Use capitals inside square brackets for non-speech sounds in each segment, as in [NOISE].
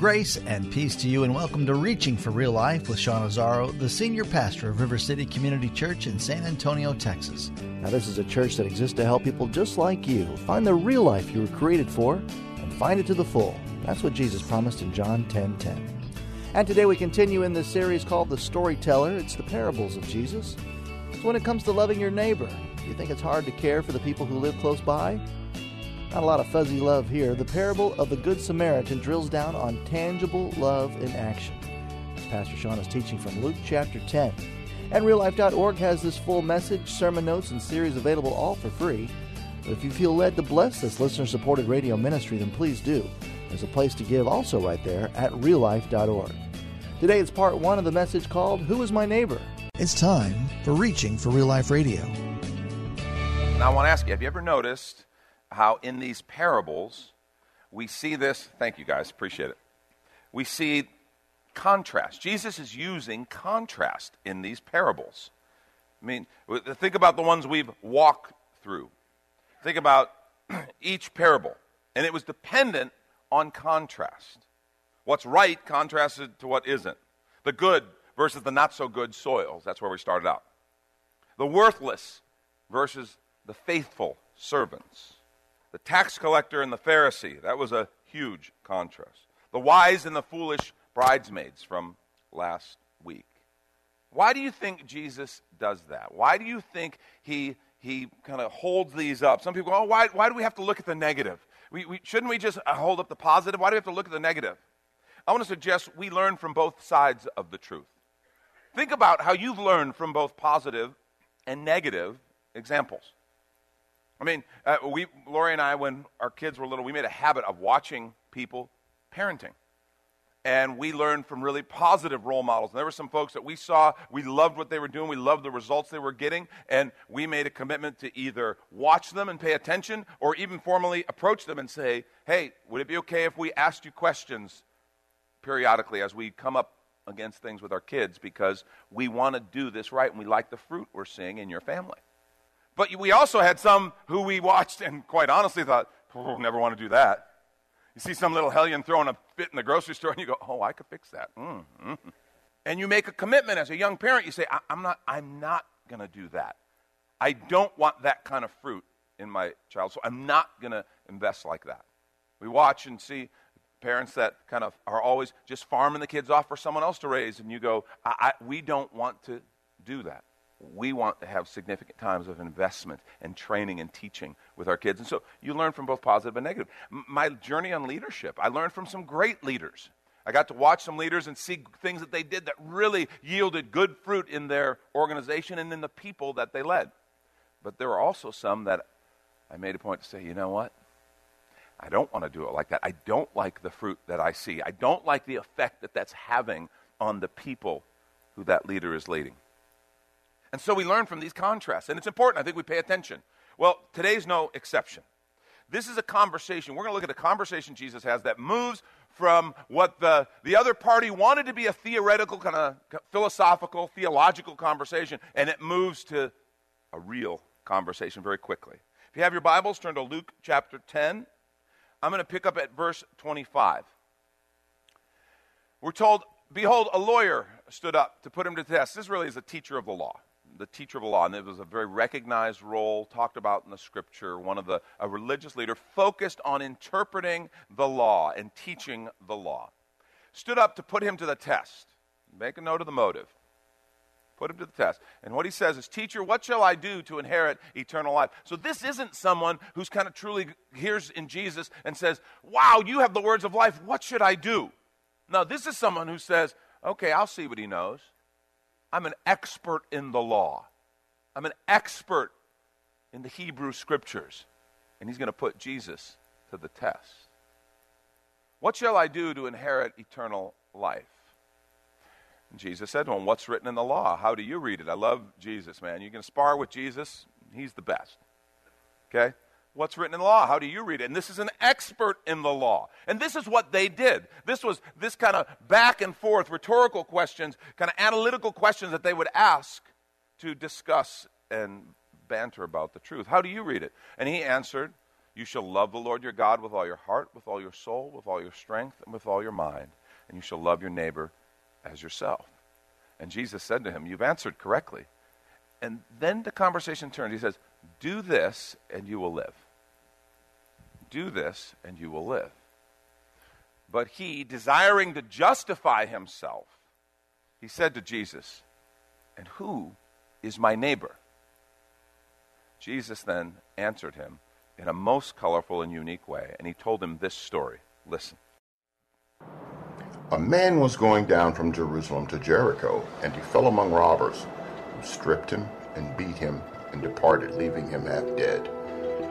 Grace and peace to you, and welcome to Reaching for Real Life with Sean Azzaro, the senior pastor of River City Community Church in San Antonio, Texas. Now, this is a church that exists to help people just like you find the real life you were created for and find it to the full. That's what Jesus promised in John 10 10. And today we continue in this series called The Storyteller. It's the parables of Jesus. So, when it comes to loving your neighbor, do you think it's hard to care for the people who live close by? Not a lot of fuzzy love here. The parable of the Good Samaritan drills down on tangible love in action. Pastor Sean is teaching from Luke chapter 10. And reallife.org has this full message, sermon notes, and series available all for free. But if you feel led to bless this listener supported radio ministry, then please do. There's a place to give also right there at reallife.org. Today it's part one of the message called Who is My Neighbor? It's time for Reaching for Real Life Radio. Now, I want to ask you have you ever noticed how in these parables we see this? Thank you guys, appreciate it. We see contrast. Jesus is using contrast in these parables. I mean, think about the ones we've walked through. Think about [CLEARS THROAT] each parable. And it was dependent on contrast. What's right contrasted to what isn't. The good versus the not so good soils. That's where we started out. The worthless versus the faithful servants. The tax collector and the Pharisee. That was a huge contrast. The wise and the foolish bridesmaids from last week. Why do you think Jesus does that? Why do you think he, he kind of holds these up? Some people go, oh, why, why do we have to look at the negative? We, we, shouldn't we just uh, hold up the positive? Why do we have to look at the negative? I want to suggest we learn from both sides of the truth. Think about how you've learned from both positive and negative examples. I mean, uh, we, Lori and I, when our kids were little, we made a habit of watching people parenting. And we learned from really positive role models. And there were some folks that we saw, we loved what they were doing, we loved the results they were getting, and we made a commitment to either watch them and pay attention or even formally approach them and say, hey, would it be okay if we asked you questions periodically as we come up against things with our kids because we want to do this right and we like the fruit we're seeing in your family? But we also had some who we watched and quite honestly thought, oh, never want to do that. You see some little hellion throwing a fit in the grocery store, and you go, "Oh, I could fix that." Mm-hmm. And you make a commitment as a young parent. You say, I- "I'm not. I'm not going to do that. I don't want that kind of fruit in my child, so I'm not going to invest like that." We watch and see parents that kind of are always just farming the kids off for someone else to raise, and you go, I- I- "We don't want to do that." We want to have significant times of investment and training and teaching with our kids. And so you learn from both positive and negative. M- my journey on leadership, I learned from some great leaders. I got to watch some leaders and see things that they did that really yielded good fruit in their organization and in the people that they led. But there were also some that I made a point to say, you know what? I don't want to do it like that. I don't like the fruit that I see. I don't like the effect that that's having on the people who that leader is leading. And so we learn from these contrasts. And it's important. I think we pay attention. Well, today's no exception. This is a conversation. We're going to look at a conversation Jesus has that moves from what the, the other party wanted to be a theoretical, kind of philosophical, theological conversation, and it moves to a real conversation very quickly. If you have your Bibles, turn to Luke chapter 10. I'm going to pick up at verse 25. We're told, Behold, a lawyer stood up to put him to test. This really is a teacher of the law the teacher of the law, and it was a very recognized role talked about in the scripture. One of the a religious leader focused on interpreting the law and teaching the law. Stood up to put him to the test. Make a note of the motive. Put him to the test. And what he says is, Teacher, what shall I do to inherit eternal life? So this isn't someone who's kind of truly hears in Jesus and says, Wow, you have the words of life. What should I do? No, this is someone who says, Okay, I'll see what he knows. I'm an expert in the law. I'm an expert in the Hebrew scriptures. And he's going to put Jesus to the test. What shall I do to inherit eternal life? And Jesus said to him, What's written in the law? How do you read it? I love Jesus, man. You can spar with Jesus, he's the best. Okay? What's written in the law? How do you read it? And this is an expert in the law. And this is what they did. This was this kind of back and forth rhetorical questions, kind of analytical questions that they would ask to discuss and banter about the truth. How do you read it? And he answered, You shall love the Lord your God with all your heart, with all your soul, with all your strength, and with all your mind. And you shall love your neighbor as yourself. And Jesus said to him, You've answered correctly. And then the conversation turned. He says, Do this, and you will live. Do this, and you will live. But he, desiring to justify himself, he said to Jesus, And who is my neighbor? Jesus then answered him in a most colorful and unique way, and he told him this story. Listen. A man was going down from Jerusalem to Jericho, and he fell among robbers, who stripped him and beat him and departed, leaving him half dead.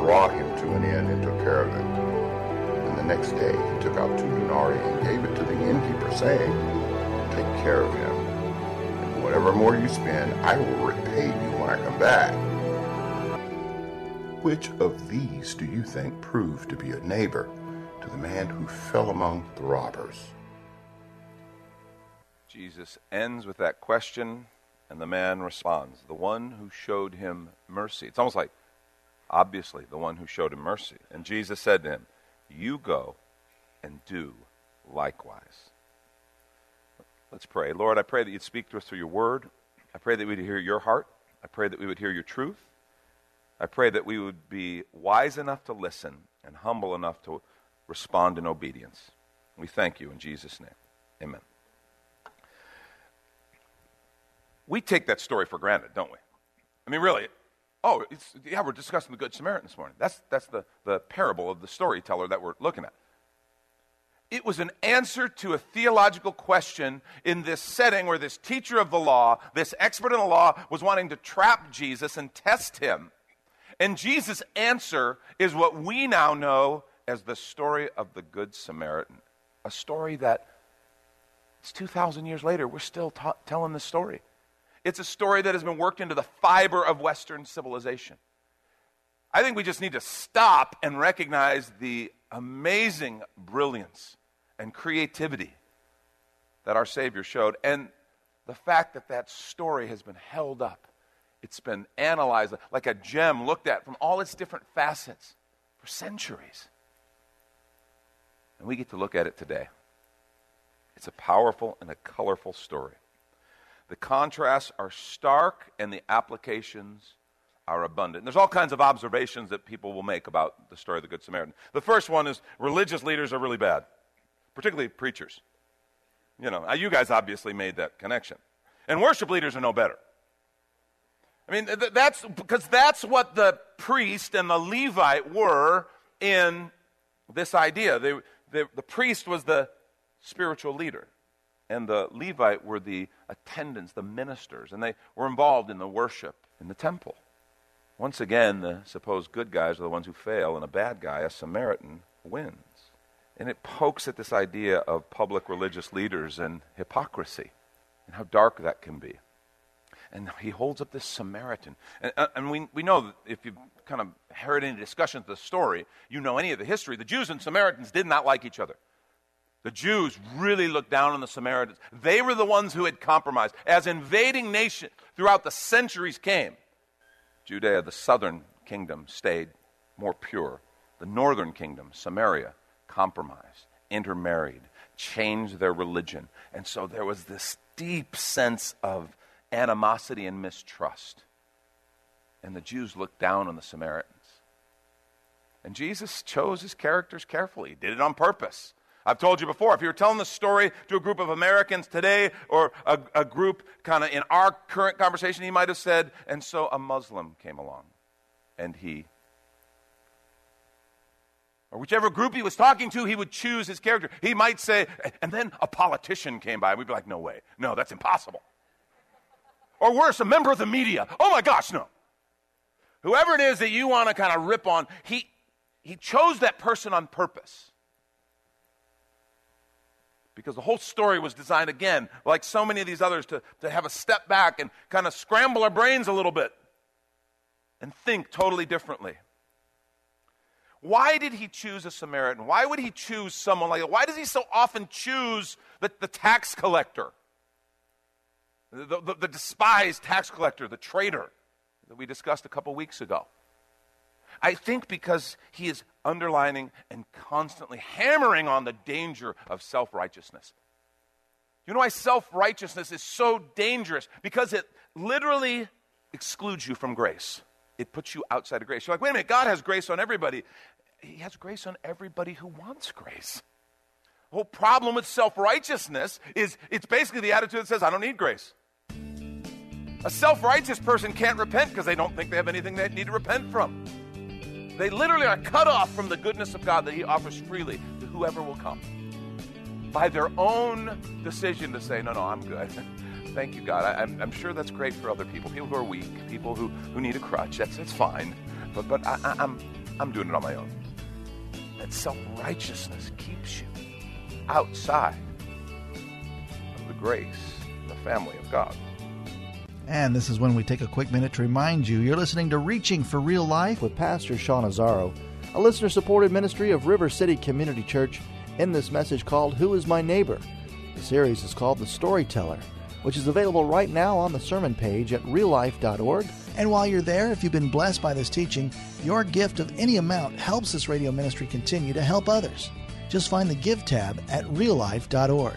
brought him to an inn, and took care of him. And the next day he took out two denarii and gave it to the innkeeper, saying, Take care of him, and whatever more you spend, I will repay you when I come back. Which of these do you think proved to be a neighbor to the man who fell among the robbers? Jesus ends with that question, and the man responds, The one who showed him mercy. It's almost like, obviously, the one who showed him mercy. And Jesus said to him, You go and do likewise. Let's pray. Lord, I pray that you'd speak to us through your word. I pray that we'd hear your heart. I pray that we would hear your truth. I pray that we would be wise enough to listen and humble enough to respond in obedience. We thank you in Jesus' name. Amen. We take that story for granted, don't we? I mean, really. Oh, yeah, we're discussing the Good Samaritan this morning. That's, that's the, the parable of the storyteller that we're looking at. It was an answer to a theological question in this setting where this teacher of the law, this expert in the law, was wanting to trap Jesus and test him. And Jesus' answer is what we now know as the story of the Good Samaritan. A story that it's 2,000 years later, we're still telling the story. It's a story that has been worked into the fiber of Western civilization. I think we just need to stop and recognize the amazing brilliance and creativity that our Savior showed, and the fact that that story has been held up. It's been analyzed like a gem, looked at from all its different facets for centuries. And we get to look at it today. It's a powerful and a colorful story. The contrasts are stark and the applications are abundant. There's all kinds of observations that people will make about the story of the Good Samaritan. The first one is religious leaders are really bad, particularly preachers. You know, you guys obviously made that connection. And worship leaders are no better. I mean, that's because that's what the priest and the Levite were in this idea. They, they, the priest was the spiritual leader, and the Levite were the attendants, the ministers, and they were involved in the worship in the temple. Once again, the supposed good guys are the ones who fail, and a bad guy, a Samaritan, wins. And it pokes at this idea of public religious leaders and hypocrisy and how dark that can be. And he holds up this Samaritan. And, uh, and we, we know that if you've kind of heard any discussions of the story, you know any of the history. The Jews and Samaritans did not like each other. The Jews really looked down on the Samaritans. They were the ones who had compromised. As invading nations throughout the centuries came, Judea, the southern kingdom, stayed more pure. The northern kingdom, Samaria, compromised, intermarried, changed their religion. And so there was this deep sense of animosity and mistrust. And the Jews looked down on the Samaritans. And Jesus chose his characters carefully, he did it on purpose. I've told you before, if you were telling the story to a group of Americans today or a, a group kind of in our current conversation, he might have said, and so a Muslim came along and he. Or whichever group he was talking to, he would choose his character. He might say, and then a politician came by. And we'd be like, no way. No, that's impossible. Or worse, a member of the media. Oh my gosh, no. Whoever it is that you want to kind of rip on, he, he chose that person on purpose. Because the whole story was designed, again, like so many of these others, to, to have a step back and kind of scramble our brains a little bit and think totally differently. Why did he choose a Samaritan? Why would he choose someone like that? Why does he so often choose the, the tax collector? The, the, the despised tax collector, the traitor that we discussed a couple weeks ago. I think because he is underlining and constantly hammering on the danger of self righteousness. You know why self righteousness is so dangerous? Because it literally excludes you from grace. It puts you outside of grace. You're like, wait a minute, God has grace on everybody. He has grace on everybody who wants grace. The whole problem with self righteousness is it's basically the attitude that says, I don't need grace. A self righteous person can't repent because they don't think they have anything they need to repent from. They literally are cut off from the goodness of God that He offers freely to whoever will come by their own decision to say, No, no, I'm good. [LAUGHS] Thank you, God. I, am sure that's great for other people, people who are weak, people who, who need a crutch. That's, that's fine. But, but I, I, I'm, I'm doing it on my own. That self righteousness keeps you outside of the grace, and the family of God. And this is when we take a quick minute to remind you you're listening to Reaching for Real Life with Pastor Sean Azzaro, a listener supported ministry of River City Community Church, in this message called Who is My Neighbor? The series is called The Storyteller, which is available right now on the sermon page at reallife.org. And while you're there, if you've been blessed by this teaching, your gift of any amount helps this radio ministry continue to help others. Just find the Give tab at reallife.org.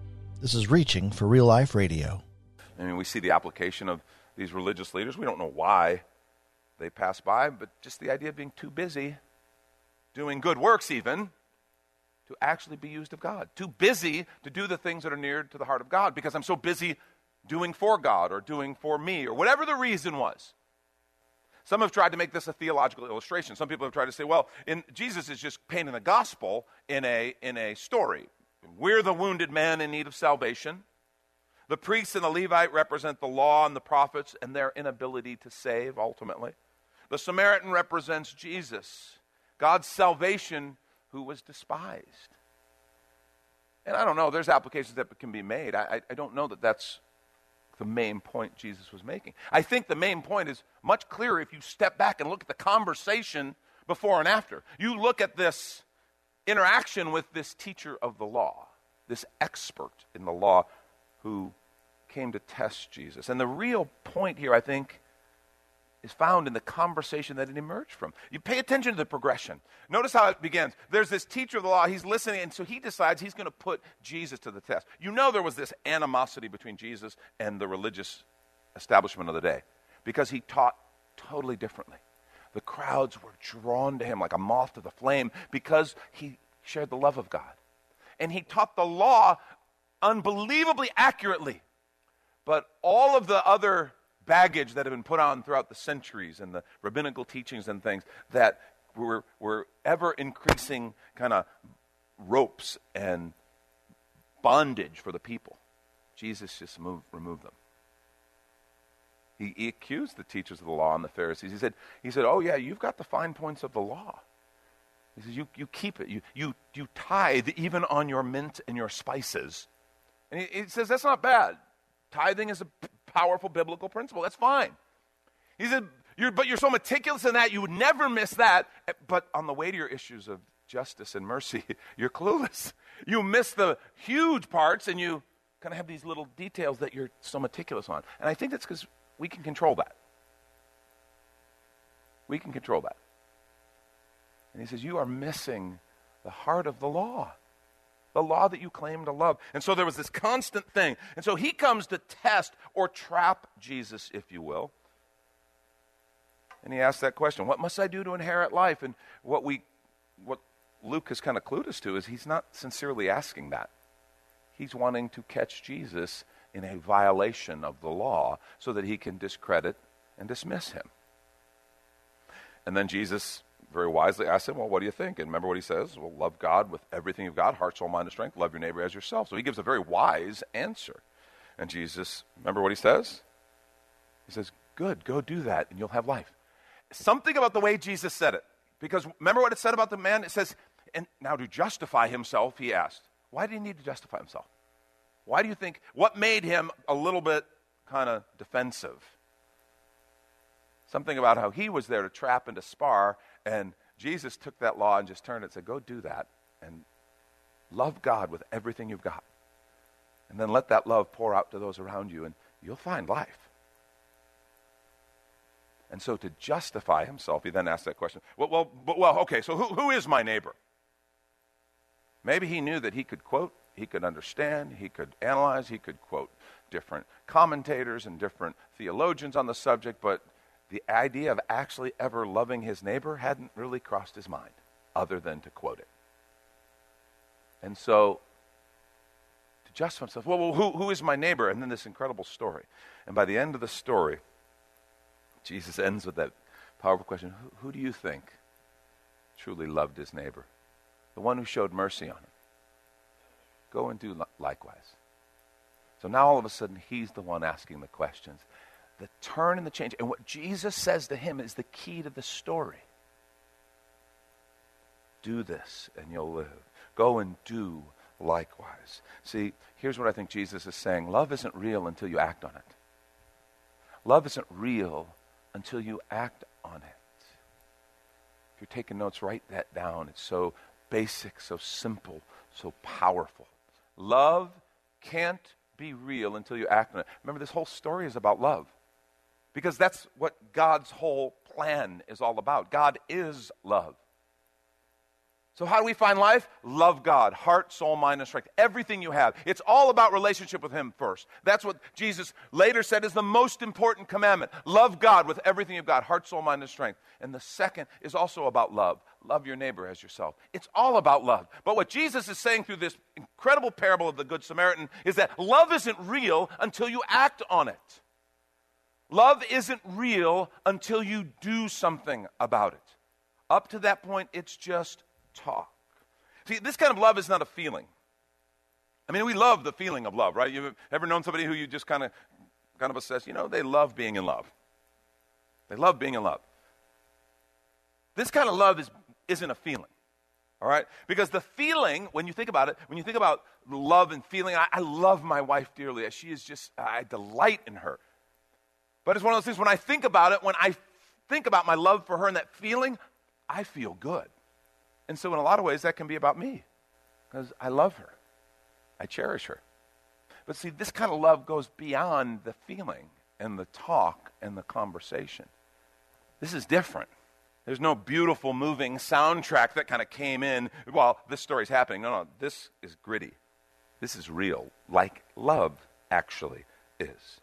This is Reaching for Real Life Radio. I mean, we see the application of these religious leaders. We don't know why they pass by, but just the idea of being too busy, doing good works even, to actually be used of God. Too busy to do the things that are near to the heart of God because I'm so busy doing for God or doing for me or whatever the reason was. Some have tried to make this a theological illustration. Some people have tried to say, well, in, Jesus is just painting the gospel in a, in a story. We're the wounded man in need of salvation. The priest and the Levite represent the law and the prophets and their inability to save ultimately. The Samaritan represents Jesus, God's salvation who was despised. And I don't know, there's applications that can be made. I, I don't know that that's the main point Jesus was making. I think the main point is much clearer if you step back and look at the conversation before and after. You look at this interaction with this teacher of the law, this expert in the law who came to test Jesus. And the real point here, I think, is found in the conversation that it emerged from. You pay attention to the progression. Notice how it begins. There's this teacher of the law, he's listening, and so he decides he's going to put Jesus to the test. You know there was this animosity between Jesus and the religious establishment of the day because he taught totally differently the crowds were drawn to him like a moth to the flame because he shared the love of God. And he taught the law unbelievably accurately. But all of the other baggage that had been put on throughout the centuries and the rabbinical teachings and things that were, were ever increasing kind of ropes and bondage for the people. Jesus just moved, removed them. He, he accused the teachers of the law and the Pharisees. He said, he said, Oh, yeah, you've got the fine points of the law. He says, You, you keep it. You, you, you tithe even on your mint and your spices. And he, he says, That's not bad. Tithing is a p- powerful biblical principle. That's fine. He said, you're, But you're so meticulous in that, you would never miss that. Eh, but on the your issues of justice and mercy, [LAUGHS] you're clueless. You miss the huge parts and you kind of have these little details that you're so meticulous on. And I think that's because we can control that. We can control that. And he says, You are missing the heart of the law, the law that you claim to love. And so there was this constant thing. And so he comes to test or trap Jesus, if you will. And he asks that question What must I do to inherit life? And what, we, what Luke has kind of clued us to is he's not sincerely asking that. He's wanting to catch Jesus in a violation of the law so that he can discredit and dismiss him. And then Jesus very wisely asks him, Well, what do you think? And remember what he says? Well, love God with everything you've got, heart, soul, mind, and strength. Love your neighbor as yourself. So he gives a very wise answer. And Jesus, remember what he says? He says, Good, go do that, and you'll have life. Something about the way Jesus said it. Because remember what it said about the man? It says, And now to justify himself, he asked, Why did he need to justify himself? Why do you think, what made him a little bit kind of defensive? Something about how he was there to trap and to spar, and Jesus took that law and just turned it and said, Go do that and love God with everything you've got. And then let that love pour out to those around you, and you'll find life. And so to justify himself, he then asked that question. Well, well, well okay, so who, who is my neighbor? Maybe he knew that he could quote, he could understand, he could analyze, he could quote different commentators and different theologians on the subject, but the idea of actually ever loving his neighbor hadn't really crossed his mind, other than to quote it. And so, to justify himself, well, well who, who is my neighbor? And then this incredible story. And by the end of the story, Jesus ends with that powerful question who, who do you think truly loved his neighbor? The one who showed mercy on him. Go and do likewise. So now all of a sudden, he's the one asking the questions the turn and the change. And what Jesus says to him is the key to the story. Do this and you'll live. Go and do likewise. See, here's what I think Jesus is saying love isn't real until you act on it. Love isn't real until you act on it. If you're taking notes, write that down. It's so basic, so simple, so powerful. Love can't be real until you act on it. Remember, this whole story is about love. Because that's what God's whole plan is all about. God is love. So, how do we find life? Love God, heart, soul, mind, and strength. Everything you have. It's all about relationship with Him first. That's what Jesus later said is the most important commandment. Love God with everything you've got, heart, soul, mind, and strength. And the second is also about love. Love your neighbor as yourself. It's all about love. But what Jesus is saying through this incredible parable of the Good Samaritan is that love isn't real until you act on it. Love isn't real until you do something about it. Up to that point, it's just talk. See, this kind of love is not a feeling. I mean, we love the feeling of love, right? You've ever known somebody who you just kind of kind of assess, you know, they love being in love. They love being in love. This kind of love is, isn't a feeling. All right? Because the feeling, when you think about it, when you think about love and feeling, I, I love my wife dearly. She is just, I delight in her. But it's one of those things when I think about it, when I think about my love for her and that feeling, I feel good. And so, in a lot of ways, that can be about me because I love her, I cherish her. But see, this kind of love goes beyond the feeling and the talk and the conversation. This is different. There's no beautiful, moving soundtrack that kind of came in while this story's happening. No, no, this is gritty. This is real, like love actually is.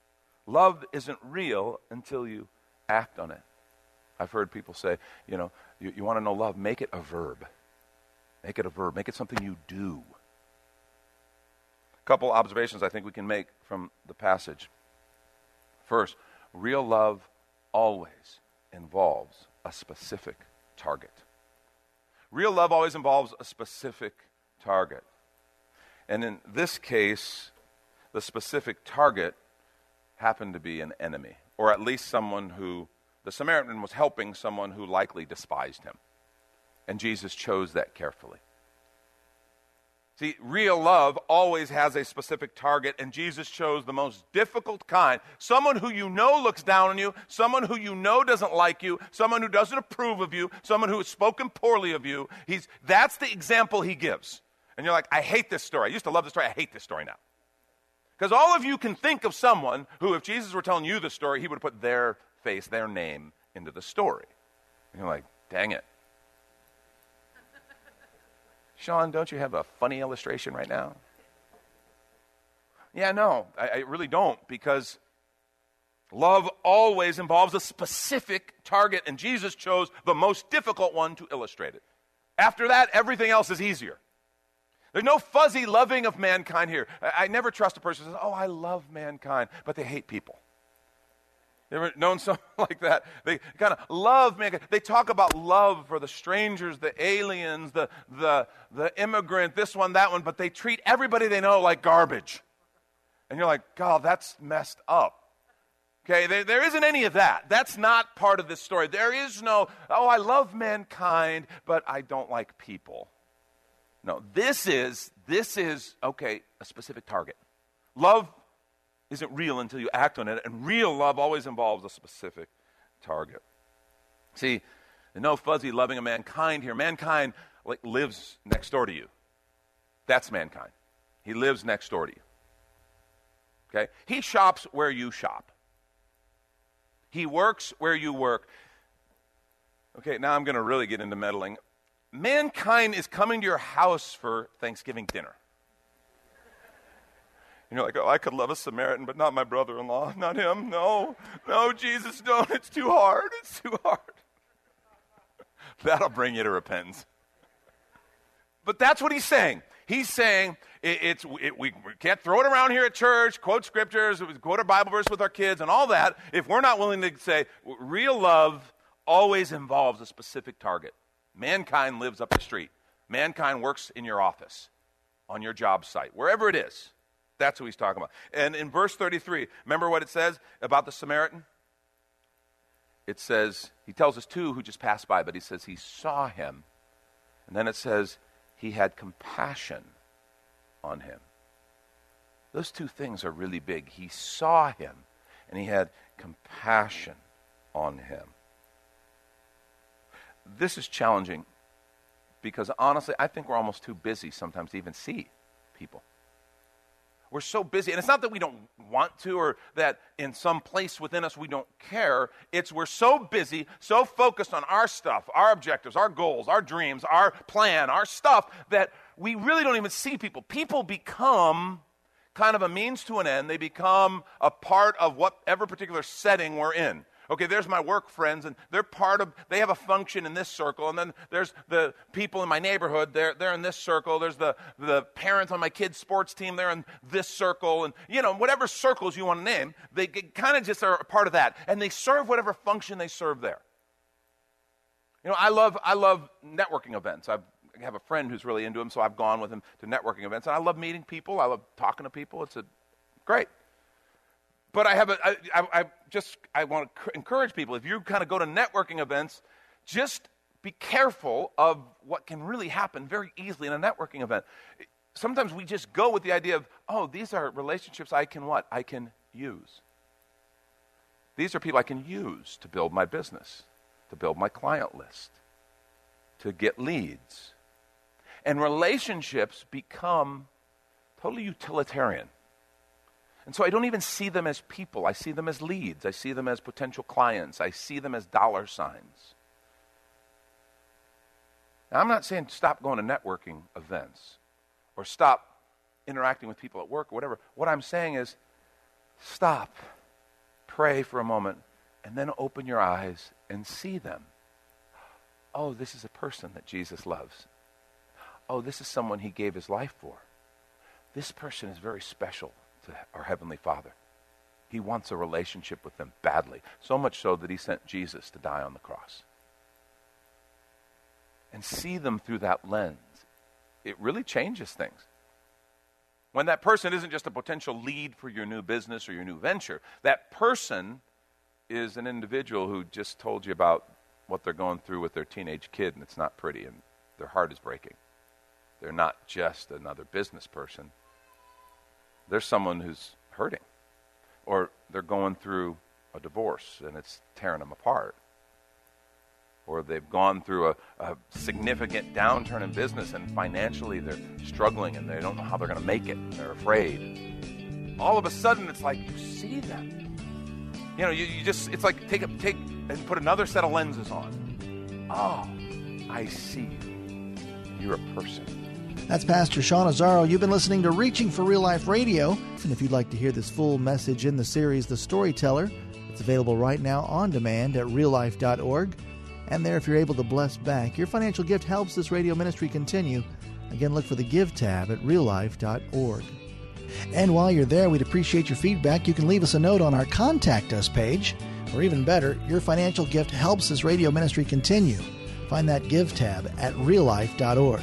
Love isn't real until you act on it. I've heard people say, you know, you, you want to know love, make it a verb. Make it a verb. Make it something you do. A couple observations I think we can make from the passage. First, real love always involves a specific target. Real love always involves a specific target. And in this case, the specific target happened to be an enemy, or at least someone who the Samaritan was helping someone who likely despised him. And Jesus chose that carefully. See, real love always has a specific target, and Jesus chose the most difficult kind. Someone who you know looks down on you, someone who you know doesn't like you, someone who doesn't approve of you, someone who has spoken poorly of you. He's, that's the example he gives. And you're like, I hate this story. I used to love this story. I hate this story now. Because all of you can think of someone who, if Jesus were telling you the story, he would have put their face, their name into the story. And you're like, dang it. Sean, don't you have a funny illustration right now? Yeah, no, I, I really don't because love always involves a specific target, and Jesus chose the most difficult one to illustrate it. After that, everything else is easier. There's no fuzzy loving of mankind here. I, I never trust a person who says, Oh, I love mankind, but they hate people. You ever known [LAUGHS] someone like that? They kind of love mankind. They talk about love for the strangers, the aliens, the, the, the immigrant, this one, that one, but they treat everybody they know like garbage. And you're like, God, that's messed up. Okay, there, there isn't any of that. That's not part of this story. There is no, oh, I love mankind, but I don't like people. No, this is, this is, okay, a specific target. Love isn't real until you act on it, and real love always involves a specific target. See, no fuzzy loving of mankind here. Mankind like, lives next door to you. That's mankind. He lives next door to you. Okay? He shops where you shop. He works where you work. Okay, now I'm going to really get into meddling. Mankind is coming to your house for Thanksgiving dinner. And you're like, oh, I could love a Samaritan, but not my brother in law. [LAUGHS] Not him. No. No, Jesus, don't. It's too hard. It's too hard. [LAUGHS] That'll bring you to repentance. But that's what he's saying. He's saying it, it's, it, we, we can't throw it around here at church, quote scriptures, quote a Bible verse with our kids, and all that if we're not willing to say real love always involves a specific target. Mankind lives up the street, mankind works in your office, on your job site, wherever it is. That's who he's talking about. And in verse 33, remember what it says about the Samaritan? It says, he tells us two who just passed by, but he says he saw him. And then it says he had compassion on him. Those two things are really big. He saw him and he had compassion on him. This is challenging because honestly, I think we're almost too busy sometimes to even see people. We're so busy. And it's not that we don't want to or that in some place within us we don't care. It's we're so busy, so focused on our stuff, our objectives, our goals, our dreams, our plan, our stuff that we really don't even see people. People become kind of a means to an end, they become a part of whatever particular setting we're in. Okay, there's my work friends, and they're part of, they have a function in this circle. And then there's the people in my neighborhood, they're, they're in this circle. There's the, the parents on my kid's sports team, they're in this circle. And, you know, whatever circles you want to name, they kind of just are a part of that. And they serve whatever function they serve there. You know, I love, I love networking events. I've, I have a friend who's really into them, so I've gone with him to networking events. And I love meeting people, I love talking to people. It's a, great but I have a, I, I, I just, I want to encourage people, if you kind of go to networking events, just be careful of what can really happen very easily in a networking event. Sometimes we just go with the idea of, oh, these are relationships I can what? I can use. These are people I can use to build my business, to build my client list, to get leads. And relationships become totally utilitarian. And so I don't even see them as people. I see them as leads. I see them as potential clients. I see them as dollar signs. Now, I'm not saying stop going to networking events or stop interacting with people at work or whatever. What I'm saying is stop, pray for a moment, and then open your eyes and see them. Oh, this is a person that Jesus loves. Oh, this is someone he gave his life for. This person is very special to our Heavenly Father. He wants a relationship with them badly, so much so that he sent Jesus to die on the cross. And see them through that lens, it really changes things. When that person isn't just a potential lead for your new business or your new venture, that person is an individual who just told you about what they're going through with their teenage kid and it's not pretty and their heart is breaking. They're not just another business person, they're someone who's hurting or they're going through a divorce and it's tearing them apart. Or they've gone through a, a significant downturn in business and financially they're struggling and they don't know how they're going to make it. and They're afraid. All of a sudden, it's like you see them. You know, you, you just, it's like take, a, take and put another set of lenses on. Oh, I see you. You're a person. That's Pastor Sean Azzaro. You've been listening to Reaching for Real Life Radio. And if you'd like to hear this full message in the series, The Storyteller, it's available right now on demand at reallife.org. And there, if you're able to bless back, your financial gift helps this radio ministry continue. Again, look for the Give tab at reallife.org. And while you're there, we'd appreciate your feedback. You can leave us a note on our Contact Us page. Or even better, your financial gift helps this radio ministry continue. Find that Give tab at reallife.org.